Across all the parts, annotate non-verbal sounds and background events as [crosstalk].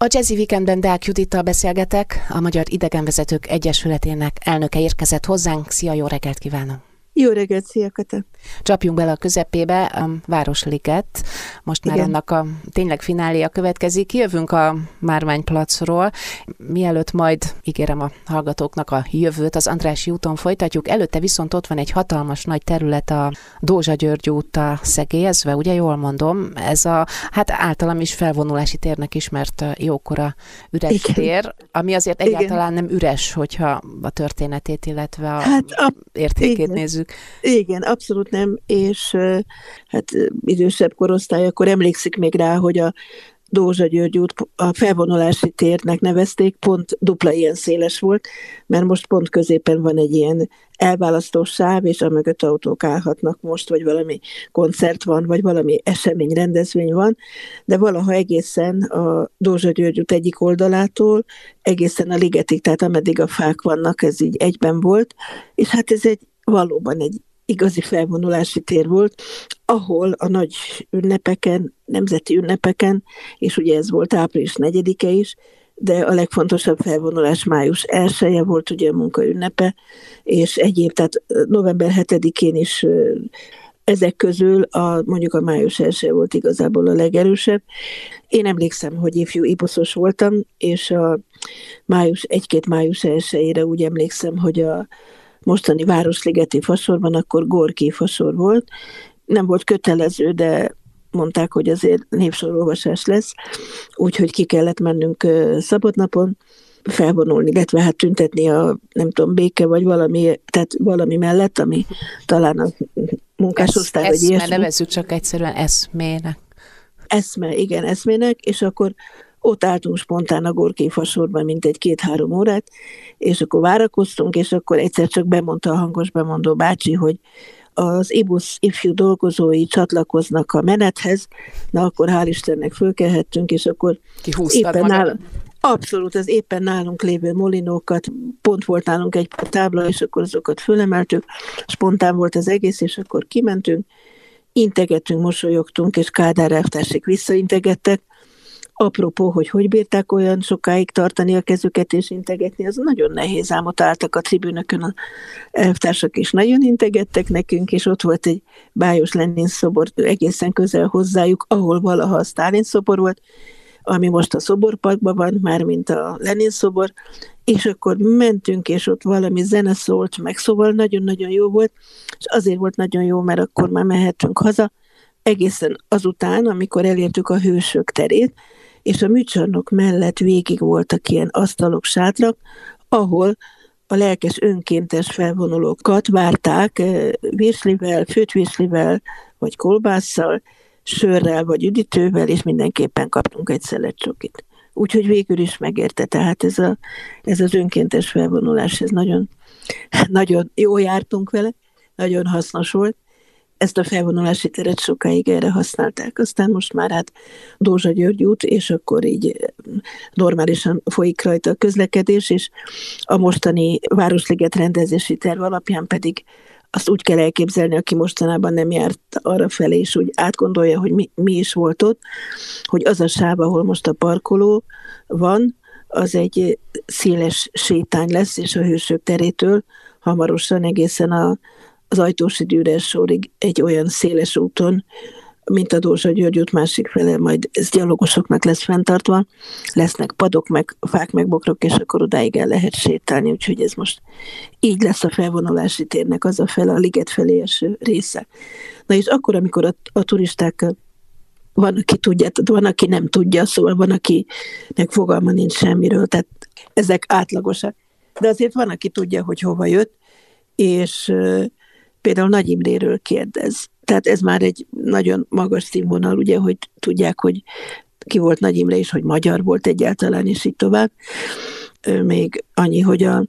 A Jazzy Weekendben Deák Judittal beszélgetek, a Magyar Idegenvezetők Egyesületének elnöke érkezett hozzánk. Szia, jó reggelt kívánok! Jó reggelt, szia Kata! Csapjunk bele a közepébe, a Városliget. Most már Igen. annak a tényleg finália következik. Jövünk a Márványplacról. Mielőtt majd ígérem a hallgatóknak a jövőt, az Andrási úton folytatjuk. Előtte viszont ott van egy hatalmas nagy terület a Dózsa György úttal szegélyezve, ugye jól mondom? Ez a, hát általam is felvonulási térnek ismert jókora üres Igen. tér, ami azért Igen. egyáltalán nem üres, hogyha a történetét, illetve a hát a, értékét Igen. nézzük. Igen, abszolút nem, és hát idősebb korosztály akkor emlékszik még rá, hogy a Dózsa György út a felvonulási térnek nevezték, pont dupla ilyen széles volt, mert most pont középen van egy ilyen elválasztó sáv, és amögött autók állhatnak most, vagy valami koncert van, vagy valami esemény, rendezvény van, de valaha egészen a Dózsa György út egyik oldalától egészen a ligetig, tehát ameddig a fák vannak, ez így egyben volt, és hát ez egy valóban egy igazi felvonulási tér volt, ahol a nagy ünnepeken, nemzeti ünnepeken, és ugye ez volt április 4-e is, de a legfontosabb felvonulás május 1 volt ugye a munkaünnepe, és egyéb, tehát november 7-én is ezek közül a, mondjuk a május 1 volt igazából a legerősebb. Én emlékszem, hogy ifjú iposzos voltam, és a május, egy-két május 1 úgy emlékszem, hogy a mostani Városligeti fasorban, akkor Gorki fasor volt. Nem volt kötelező, de mondták, hogy azért népsorolvasás lesz, úgyhogy ki kellett mennünk szabadnapon felvonulni, illetve hát tüntetni a, nem tudom, béke, vagy valami, tehát valami mellett, ami talán a munkásosztály, vagy ilyesmi. Eszme, nevezzük csak egyszerűen eszmének. Eszme, igen, eszmének, és akkor ott álltunk spontán a fasorban, mint egy két-három órát, és akkor várakoztunk, és akkor egyszer csak bemondta a hangos bemondó bácsi, hogy az IBUS ifjú dolgozói csatlakoznak a menethez, na akkor hál' Istennek fölkelhettünk, és akkor éppen nálunk, Abszolút, az éppen nálunk lévő molinókat, pont volt nálunk egy tábla, és akkor azokat fölemeltük, spontán volt az egész, és akkor kimentünk, integettünk, mosolyogtunk, és Kádár elvtársik visszaintegettek, Apropó, hogy hogy bírták olyan sokáig tartani a kezüket és integetni, az nagyon nehéz, ám ott álltak a tribünökön a elvtársak is nagyon integettek nekünk, és ott volt egy bájos Lenin szobor egészen közel hozzájuk, ahol valaha a Sztálin szobor volt, ami most a szoborparkban van, már mint a Lenin szobor, és akkor mentünk, és ott valami zene szólt meg, szóval nagyon-nagyon jó volt, és azért volt nagyon jó, mert akkor már mehetünk haza, egészen azután, amikor elértük a hősök terét, és a műcsarnok mellett végig voltak ilyen asztalok, sátrak, ahol a lelkes önkéntes felvonulókat várták eh, virslivel, főtt virslivel, vagy kolbásszal, sörrel, vagy üdítővel, és mindenképpen kaptunk egy szelet csokit. Úgyhogy végül is megérte, tehát ez, a, ez az önkéntes felvonulás, ez nagyon, [laughs] nagyon jó jártunk vele, nagyon hasznos volt, ezt a felvonulási teret sokáig erre használták. Aztán most már hát Dózsa György út, és akkor így normálisan folyik rajta a közlekedés, és a mostani Városliget rendezési terv alapján pedig azt úgy kell elképzelni, aki mostanában nem járt arra felé, és úgy átgondolja, hogy mi, mi is volt ott, hogy az a sáv, ahol most a parkoló van, az egy széles sétány lesz, és a hősök terétől hamarosan egészen a az ajtósi üres sorig egy olyan széles úton, mint a Dózsa György út másik fele, majd ez gyalogosoknak lesz fenntartva, lesznek padok, meg fák, meg bokrok, és akkor odáig el lehet sétálni, úgyhogy ez most így lesz a felvonulási térnek az a fele, a liget felé eső része. Na és akkor, amikor a, a turisták van, aki tudja, van, aki nem tudja, szóval van, akinek fogalma nincs semmiről, tehát ezek átlagosak. De azért van, aki tudja, hogy hova jött, és például Nagy Imréről kérdez. Tehát ez már egy nagyon magas színvonal, ugye, hogy tudják, hogy ki volt Nagy Imre, és hogy magyar volt egyáltalán, és így tovább. Még annyi, hogy a,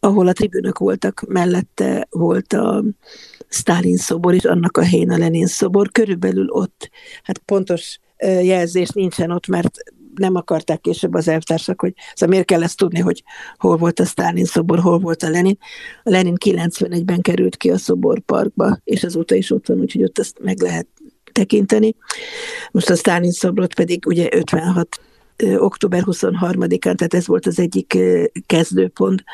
ahol a tribünök voltak, mellette volt a Stalin szobor, és annak a helyén a Lenin szobor. Körülbelül ott, hát pontos jelzés nincsen ott, mert nem akarták később az elvtársak, hogy szóval miért kell ezt tudni, hogy hol volt a Sztálin szobor, hol volt a Lenin. A Lenin 91-ben került ki a szoborparkba, és azóta is ott van, úgyhogy ott ezt meg lehet tekinteni. Most a Sztálin szobrot pedig ugye 56 október 23-án, tehát ez volt az egyik kezdőpont,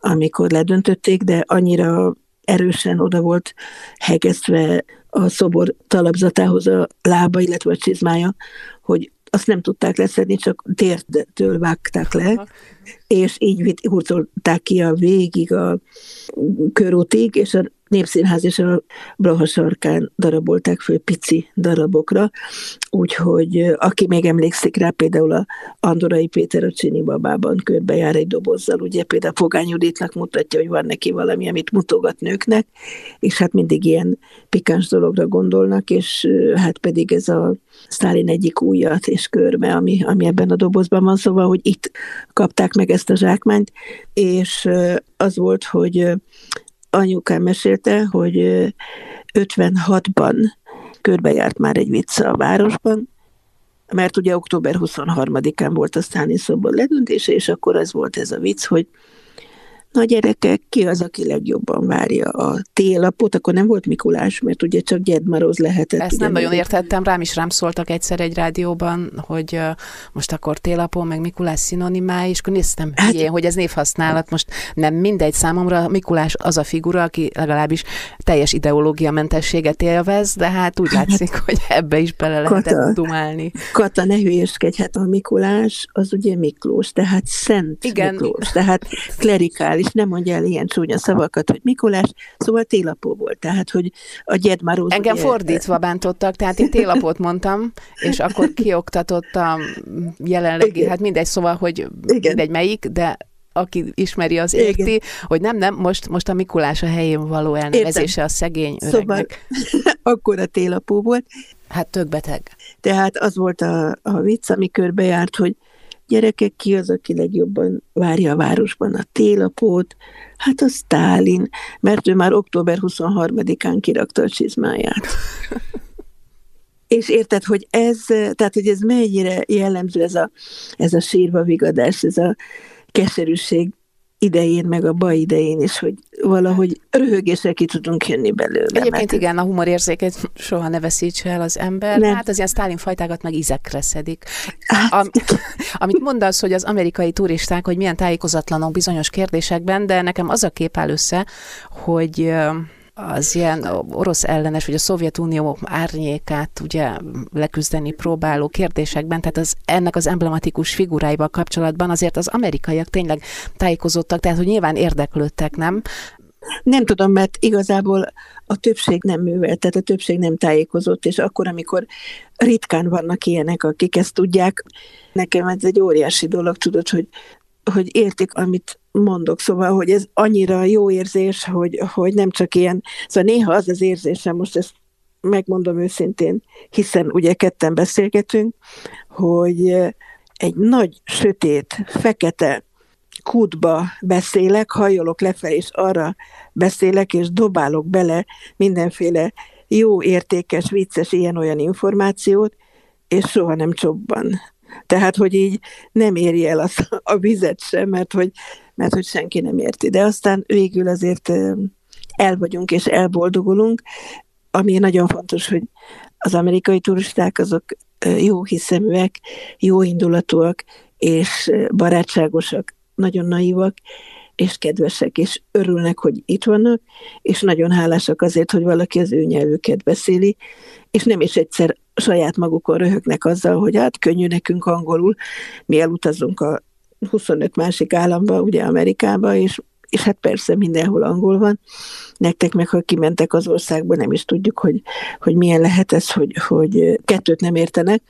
amikor ledöntötték, de annyira erősen oda volt hegesztve a szobor talapzatához a lába, illetve a csizmája, hogy azt nem tudták leszedni, csak tértől vágták le, Aha. és így hurcolták ki a végig a körútig, és a Népszínház és a Blaha sarkán darabolták föl pici darabokra, úgyhogy aki még emlékszik rá, például a Andorai Péter a Csini babában körbejár egy dobozzal, ugye például Fogány Juditnak mutatja, hogy van neki valami, amit mutogat nőknek, és hát mindig ilyen pikáns dologra gondolnak, és hát pedig ez a Sztálin egyik újat és körme, ami, ami ebben a dobozban van, szóval, hogy itt kapták meg ezt a zsákmányt, és az volt, hogy anyukám mesélte, hogy 56-ban körbejárt már egy vicc a városban, mert ugye október 23-án volt a Sztálin szobor ledöntése, és akkor az volt ez a vicc, hogy Na gyerekek, ki az, aki legjobban várja a télapot? Akkor nem volt Mikulás, mert ugye csak Gyedmaroz lehetett. Ezt nem nagyon értettem, rám is rám szóltak egyszer egy rádióban, hogy uh, most akkor télapó, meg Mikulás szinonimái, és akkor néztem, hát, hülyén, hogy ez névhasználat. Most nem mindegy számomra, Mikulás az a figura, aki legalábbis teljes ideológia mentességet élvez, de hát úgy hát, látszik, hogy ebbe is bele lehetett Kata, dumálni. Kata, ne hülyeskedj, hát a Mikulás az ugye Miklós, tehát Szent Igen. Miklós, tehát klerikál és nem mondja el ilyen csúnya szavakat, hogy Mikulás, szóval télapó volt, tehát, hogy a Gyedmaróz... Engem ugye, fordítva bántottak, tehát én télapót mondtam, és akkor kioktatottam jelenlegi, Igen. hát mindegy, szóval, hogy Igen. mindegy melyik, de aki ismeri, az érti, Igen. hogy nem, nem, most, most a Mikulás a helyén való elnevezése Értem. a szegény öregnek. Szóval [laughs] akkor a télapó volt. Hát tök beteg. Tehát az volt a, a vicc, ami körbejárt, hogy Gyerekek, ki az, aki legjobban várja a városban a télapót? Hát a Stálin, mert ő már október 23-án kirakta a csizmáját. [laughs] És érted, hogy ez, tehát hogy ez mennyire jellemző ez a, ez a sírva vigadás, ez a keserűség idején, meg a baj idején is, hogy valahogy röhögésre ki tudunk jönni belőle. Egyébként mert... igen, a humorérzéket soha ne veszítse el az ember. Nem. Hát az ilyen Stalin fajtákat meg ízekre szedik. Hát. Am, [laughs] amit mondasz, hogy az amerikai turisták, hogy milyen tájékozatlanok bizonyos kérdésekben, de nekem az a kép áll össze, hogy az ilyen orosz ellenes, vagy a Szovjetunió árnyékát ugye leküzdeni próbáló kérdésekben, tehát az, ennek az emblematikus figuráival kapcsolatban azért az amerikaiak tényleg tájékozottak, tehát hogy nyilván érdeklődtek, nem? Nem tudom, mert igazából a többség nem művelt, tehát a többség nem tájékozott, és akkor, amikor ritkán vannak ilyenek, akik ezt tudják, nekem ez egy óriási dolog, tudod, hogy hogy értik, amit mondok, szóval, hogy ez annyira jó érzés, hogy, hogy nem csak ilyen, szóval néha az az érzésem, most ezt megmondom őszintén, hiszen ugye ketten beszélgetünk, hogy egy nagy, sötét, fekete kútba beszélek, hajolok lefelé, és arra beszélek, és dobálok bele mindenféle jó, értékes, vicces, ilyen-olyan információt, és soha nem csobban. Tehát, hogy így nem éri el az, [laughs] a vizet sem, mert hogy, mert hogy senki nem érti. De aztán végül azért el vagyunk és elboldogulunk, ami nagyon fontos, hogy az amerikai turisták azok jó hiszeműek, jó indulatúak, és barátságosak, nagyon naivak, és kedvesek, és örülnek, hogy itt vannak, és nagyon hálásak azért, hogy valaki az ő nyelvüket beszéli, és nem is egyszer saját magukon röhögnek azzal, hogy hát könnyű nekünk angolul, mi elutazunk a 25 másik államba, ugye Amerikába, és, és hát persze mindenhol angol van. Nektek meg, ha kimentek az országba, nem is tudjuk, hogy, hogy milyen lehet ez, hogy, hogy kettőt nem értenek.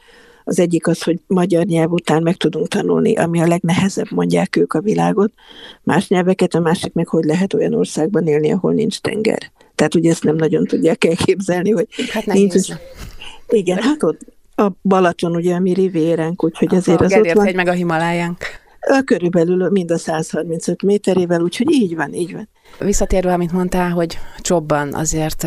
Az egyik az, hogy magyar nyelv után meg tudunk tanulni, ami a legnehezebb, mondják ők a világot, más nyelveket, a másik meg, hogy lehet olyan országban élni, ahol nincs tenger. Tehát ugye ezt nem nagyon tudják elképzelni, hogy hát nincs, igen, hát ott a Balaton ugye a mi rivéránk, úgyhogy azért az ott van. meg a Himalájánk. Körülbelül mind a 135 méterével, úgyhogy így van, így van. Visszatérve, amit mondtál, hogy csobban, azért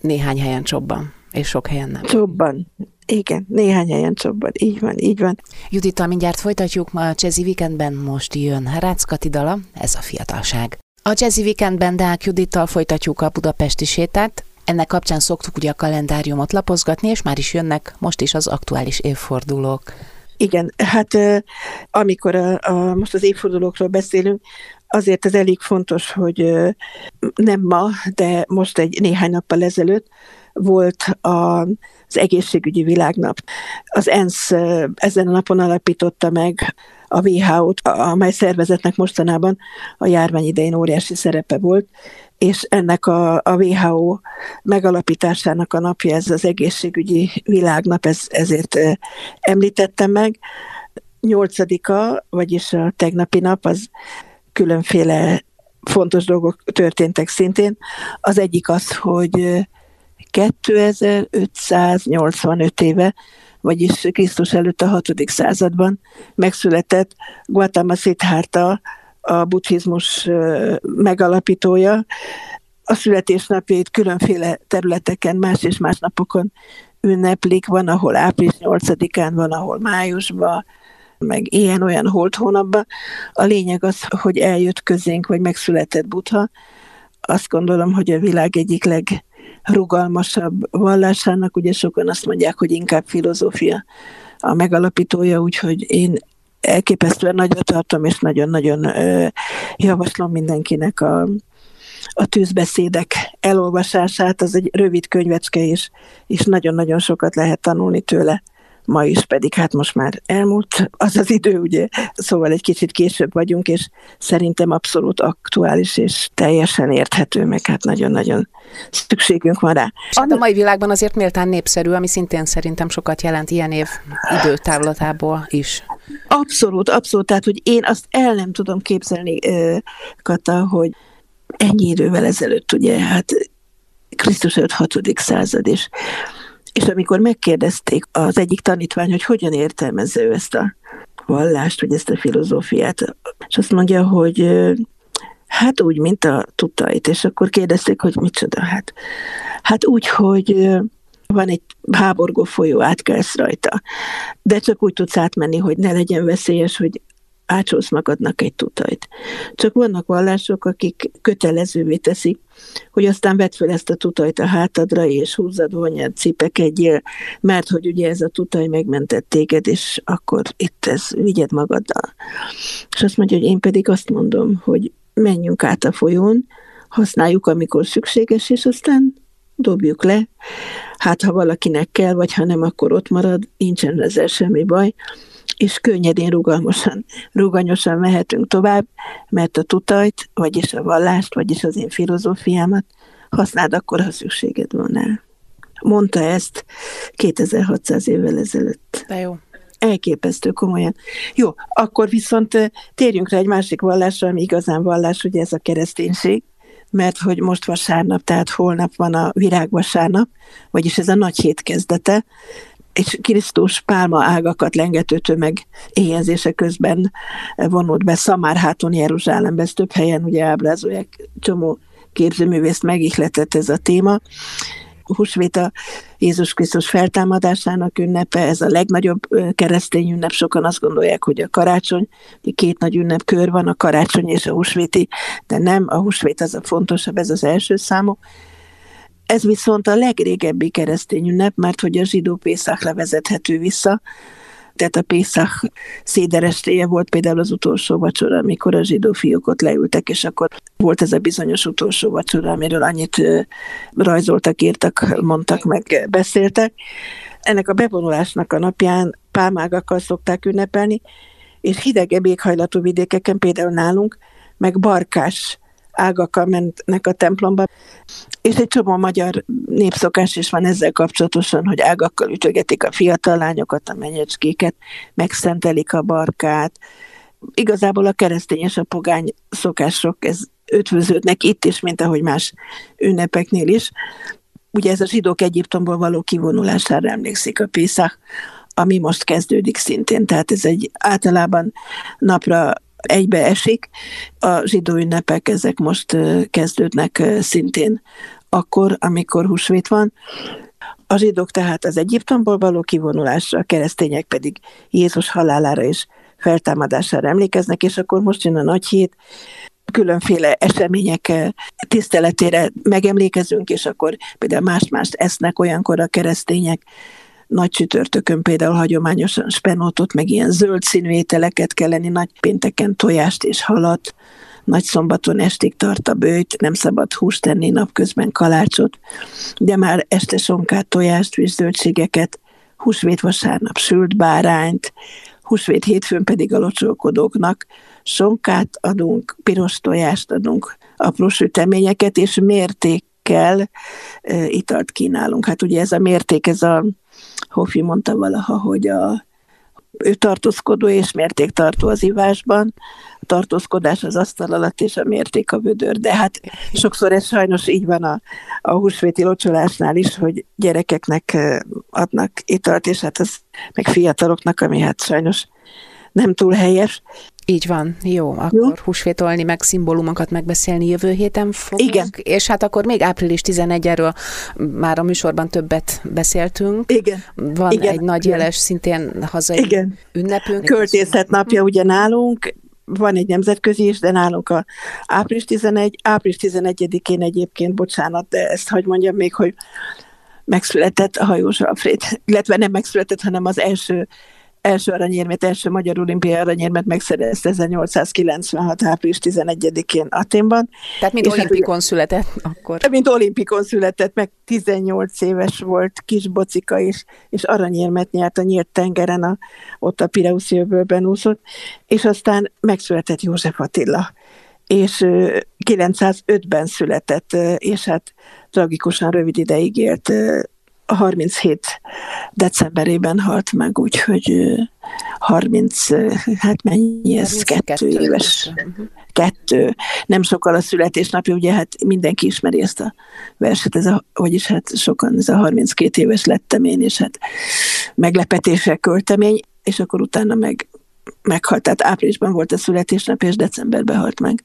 néhány helyen csobban, és sok helyen nem. Csobban, igen, néhány helyen csobban, így van, így van. Judita, mindjárt folytatjuk, ma a Jazzy Weekendben most jön Rácz Kati dala, ez a fiatalság. A Jazzy Weekendben Deák Judittal folytatjuk a budapesti sétát, ennek kapcsán szoktuk ugye a kalendáriumot lapozgatni, és már is jönnek most is az aktuális évfordulók. Igen, hát amikor a, a, most az évfordulókról beszélünk, azért ez elég fontos, hogy nem ma, de most egy néhány nappal ezelőtt volt a, az egészségügyi világnap. Az ENSZ ezen a napon alapította meg a WHO-t, amely szervezetnek mostanában a járvány idején óriási szerepe volt, és ennek a, a WHO megalapításának a napja, ez az egészségügyi világnap, ez, ezért említettem meg. Nyolcadika, vagyis a tegnapi nap, az különféle fontos dolgok történtek szintén. Az egyik az, hogy 2585 éve, vagyis Krisztus előtt a 6. században megszületett Gautama Siddhartha, a buddhizmus megalapítója. A születésnapjait különféle területeken, más és más napokon ünneplik. Van, ahol április 8-án, van, ahol májusban, meg ilyen-olyan holt hónapban. A lényeg az, hogy eljött közénk, vagy megszületett Buddha. Azt gondolom, hogy a világ egyik legrugalmasabb vallásának, ugye sokan azt mondják, hogy inkább filozófia a megalapítója, úgyhogy én elképesztően nagyra tartom, és nagyon-nagyon javaslom mindenkinek a, a tűzbeszédek elolvasását. Az egy rövid könyvecske, és, és nagyon-nagyon sokat lehet tanulni tőle ma is pedig hát most már elmúlt az az idő, ugye, szóval egy kicsit később vagyunk, és szerintem abszolút aktuális és teljesen érthető, meg hát nagyon-nagyon szükségünk van rá. Hát a mai világban azért méltán népszerű, ami szintén szerintem sokat jelent ilyen év időtávlatából is. Abszolút, abszolút, tehát hogy én azt el nem tudom képzelni, Kata, hogy ennyi idővel ezelőtt, ugye, hát Krisztus 5. 6. század, és és amikor megkérdezték az egyik tanítvány, hogy hogyan értelmezze ő ezt a vallást, vagy ezt a filozófiát, és azt mondja, hogy hát úgy, mint a tutajt, és akkor kérdezték, hogy micsoda, hát, hát úgy, hogy van egy háborgó folyó, átkelsz rajta, de csak úgy tudsz átmenni, hogy ne legyen veszélyes, hogy ácsolsz magadnak egy tutajt. Csak vannak vallások, akik kötelezővé teszik, hogy aztán vedd fel ezt a tutajt a hátadra, és húzzad, vonjad, cipekedjél, mert hogy ugye ez a tutaj megmentett téged, és akkor itt ez vigyed magaddal. És azt mondja, hogy én pedig azt mondom, hogy menjünk át a folyón, használjuk, amikor szükséges, és aztán dobjuk le. Hát, ha valakinek kell, vagy ha nem, akkor ott marad, nincsen ezzel semmi baj és könnyedén, rugalmasan, ruganyosan mehetünk tovább, mert a tutajt, vagyis a vallást, vagyis az én filozófiámat használd akkor, ha szükséged van rá. Mondta ezt 2600 évvel ezelőtt. De jó. Elképesztő komolyan. Jó, akkor viszont térjünk rá egy másik vallásra, ami igazán vallás, ugye ez a kereszténység, mert hogy most vasárnap, tehát holnap van a virágvasárnap, vagyis ez a nagy hét kezdete, és Krisztus pálma ágakat lengető tömeg éhezése közben vonult be Szamárháton Jeruzsálembe, ezt több helyen ugye ábrázolják, csomó képzőművészt megihletett ez a téma. Húsvét a Jézus Krisztus feltámadásának ünnepe, ez a legnagyobb keresztény ünnep, sokan azt gondolják, hogy a karácsony, két nagy ünnepkör van, a karácsony és a húsvéti, de nem, a húsvét az a fontosabb, ez az első számú, ez viszont a legrégebbi keresztény ünnep, mert hogy a zsidó Pészak levezethető vissza, tehát a Pészak széderestéje volt például az utolsó vacsora, amikor a zsidó fiúk ott leültek, és akkor volt ez a bizonyos utolsó vacsora, amiről annyit rajzoltak, írtak, mondtak, meg beszéltek. Ennek a bevonulásnak a napján pálmágakkal szokták ünnepelni, és hidegebb éghajlatú vidékeken, például nálunk, meg barkás ágakkal mennek a templomba, és egy csomó magyar népszokás is van ezzel kapcsolatosan, hogy ágakkal ütögetik a fiatal lányokat, a menyecskéket, megszentelik a barkát. Igazából a keresztény és a pogány szokások, ez ötvöződnek itt is, mint ahogy más ünnepeknél is. Ugye ez a zsidók Egyiptomból való kivonulására emlékszik a Pészak, ami most kezdődik szintén, tehát ez egy általában napra egybe esik. A zsidó ünnepek ezek most kezdődnek szintén akkor, amikor húsvét van. A zsidók tehát az Egyiptomból való kivonulásra, a keresztények pedig Jézus halálára és feltámadására emlékeznek, és akkor most jön a nagy hét, különféle események tiszteletére megemlékezünk, és akkor például más-más esznek olyankor a keresztények, nagy csütörtökön például hagyományosan spenótot, meg ilyen zöld színű ételeket kell lenni, nagy pénteken tojást és halat, nagy szombaton estig tart a bőjt, nem szabad húst tenni napközben kalácsot, de már este sonkát, tojást, vízzöldségeket, húsvét vasárnap sült bárányt, húsvét hétfőn pedig a locsolkodóknak sonkát adunk, piros tojást adunk, apró süteményeket, és mértékkel e, italt kínálunk. Hát ugye ez a mérték, ez a Hofi mondta valaha, hogy a ő tartózkodó és mértéktartó az ivásban, a tartózkodás az asztal alatt és a mérték a vödör. De hát sokszor ez sajnos így van a, a húsvéti locsolásnál is, hogy gyerekeknek adnak italt, és hát az meg fiataloknak, ami hát sajnos nem túl helyes. Így van, jó, akkor jó? húsvétolni, meg szimbólumokat megbeszélni jövő héten fogunk. Igen. És hát akkor még április 11-ről már a műsorban többet beszéltünk. Igen. Van Igen. egy nagy jeles, szintén hazai Igen. ünnepünk. Költészet napja ugye nálunk, van egy nemzetközi is, de nálunk a április 11, április 11-én egyébként, bocsánat, de ezt hogy mondjam még, hogy megszületett a hajós Alfred, illetve nem megszületett, hanem az első első aranyérmet, első magyar olimpiai aranyérmet megszerezte 1896. április 11-én Aténban. Tehát mint és hát olimpikon hát, született akkor. Mint olimpikon született, meg 18 éves volt, kis bocika is, és aranyérmet nyert a nyílt tengeren, a, ott a Pireuszi öbölben úszott, és aztán megszületett József Attila és 905-ben született, és hát tragikusan rövid ideig élt 37 decemberében halt meg, úgyhogy 30, hát mennyi ez, kettő éves. Uh-huh. Kettő. Nem sokkal a születésnapja, ugye hát mindenki ismeri ezt a verset, ez a, vagyis hát sokan, ez a 32 éves lettem én, és hát meglepetésre költemény, és akkor utána meg meghalt, tehát áprilisban volt a születésnap, és decemberben halt meg.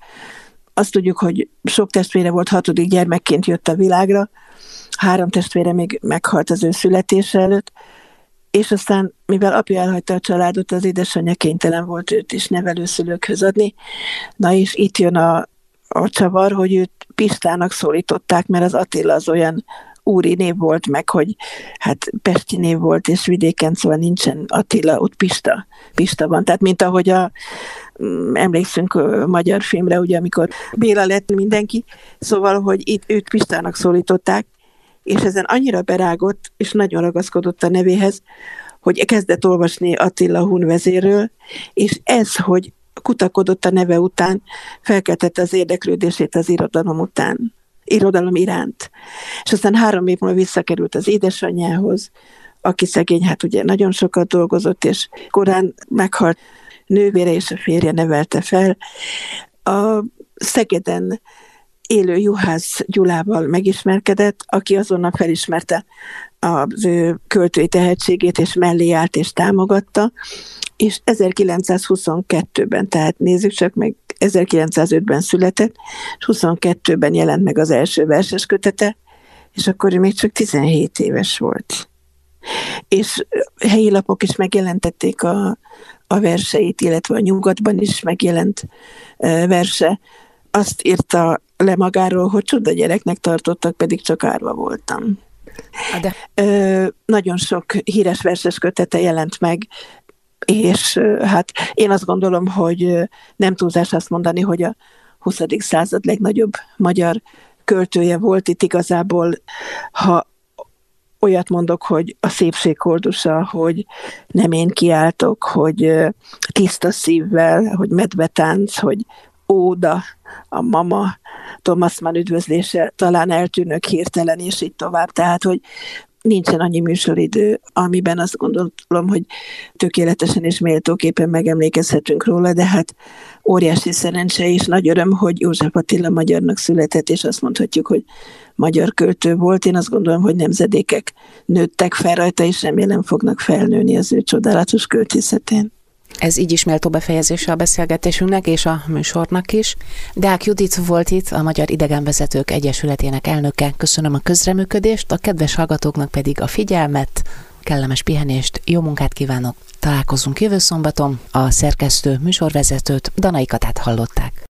Azt tudjuk, hogy sok testvére volt, hatodik gyermekként jött a világra, három testvére még meghalt az ő születése előtt, és aztán, mivel apja elhagyta a családot, az édesanyja kénytelen volt őt is nevelőszülőkhöz adni. Na és itt jön a, a csavar, hogy őt Pistának szólították, mert az Attila az olyan úri név volt meg, hogy hát Pesti név volt, és vidéken szóval nincsen Attila, ott Pista, Pista van. Tehát mint ahogy a, mm, emlékszünk a magyar filmre, ugye, amikor Béla lett mindenki, szóval, hogy itt őt Pistának szólították, és ezen annyira berágott, és nagyon ragaszkodott a nevéhez, hogy kezdett olvasni Attila Hun vezéről, és ez, hogy kutakodott a neve után, felkeltette az érdeklődését az irodalom után, irodalom iránt. És aztán három év múlva visszakerült az édesanyjához, aki szegény, hát ugye nagyon sokat dolgozott, és korán meghalt nővére és a férje nevelte fel. A Szegeden élő Juhász Gyulával megismerkedett, aki azonnal felismerte az ő költői tehetségét, és mellé állt és támogatta, és 1922-ben, tehát nézzük csak meg, 1905-ben született, és 22-ben jelent meg az első verses kötete, és akkor ő még csak 17 éves volt. És helyi lapok is megjelentették a, a verseit, illetve a nyugatban is megjelent verse. Azt írta le magáról, hogy csuda gyereknek tartottak, pedig csak árva voltam. De. Ö, nagyon sok híres verses kötete jelent meg, és hát én azt gondolom, hogy nem túlzás azt mondani, hogy a 20. század legnagyobb magyar költője volt itt igazából, ha olyat mondok, hogy a szépség koldusa, hogy nem én kiáltok, hogy tiszta szívvel, hogy medvetánc, hogy óda, a mama, Thomas Mann üdvözlése talán eltűnök hirtelen, és így tovább. Tehát, hogy nincsen annyi műsoridő, amiben azt gondolom, hogy tökéletesen és méltóképpen megemlékezhetünk róla, de hát óriási szerencse és nagy öröm, hogy József Attila magyarnak született, és azt mondhatjuk, hogy magyar költő volt. Én azt gondolom, hogy nemzedékek nőttek fel rajta, és remélem fognak felnőni az ő csodálatos költészetén. Ez így is méltó befejezése a beszélgetésünknek és a műsornak is. Deák Judit volt itt, a Magyar Idegenvezetők Egyesületének elnöke. Köszönöm a közreműködést, a kedves hallgatóknak pedig a figyelmet, kellemes pihenést, jó munkát kívánok. Találkozunk jövő szombaton. A szerkesztő műsorvezetőt Danai Katát hallották.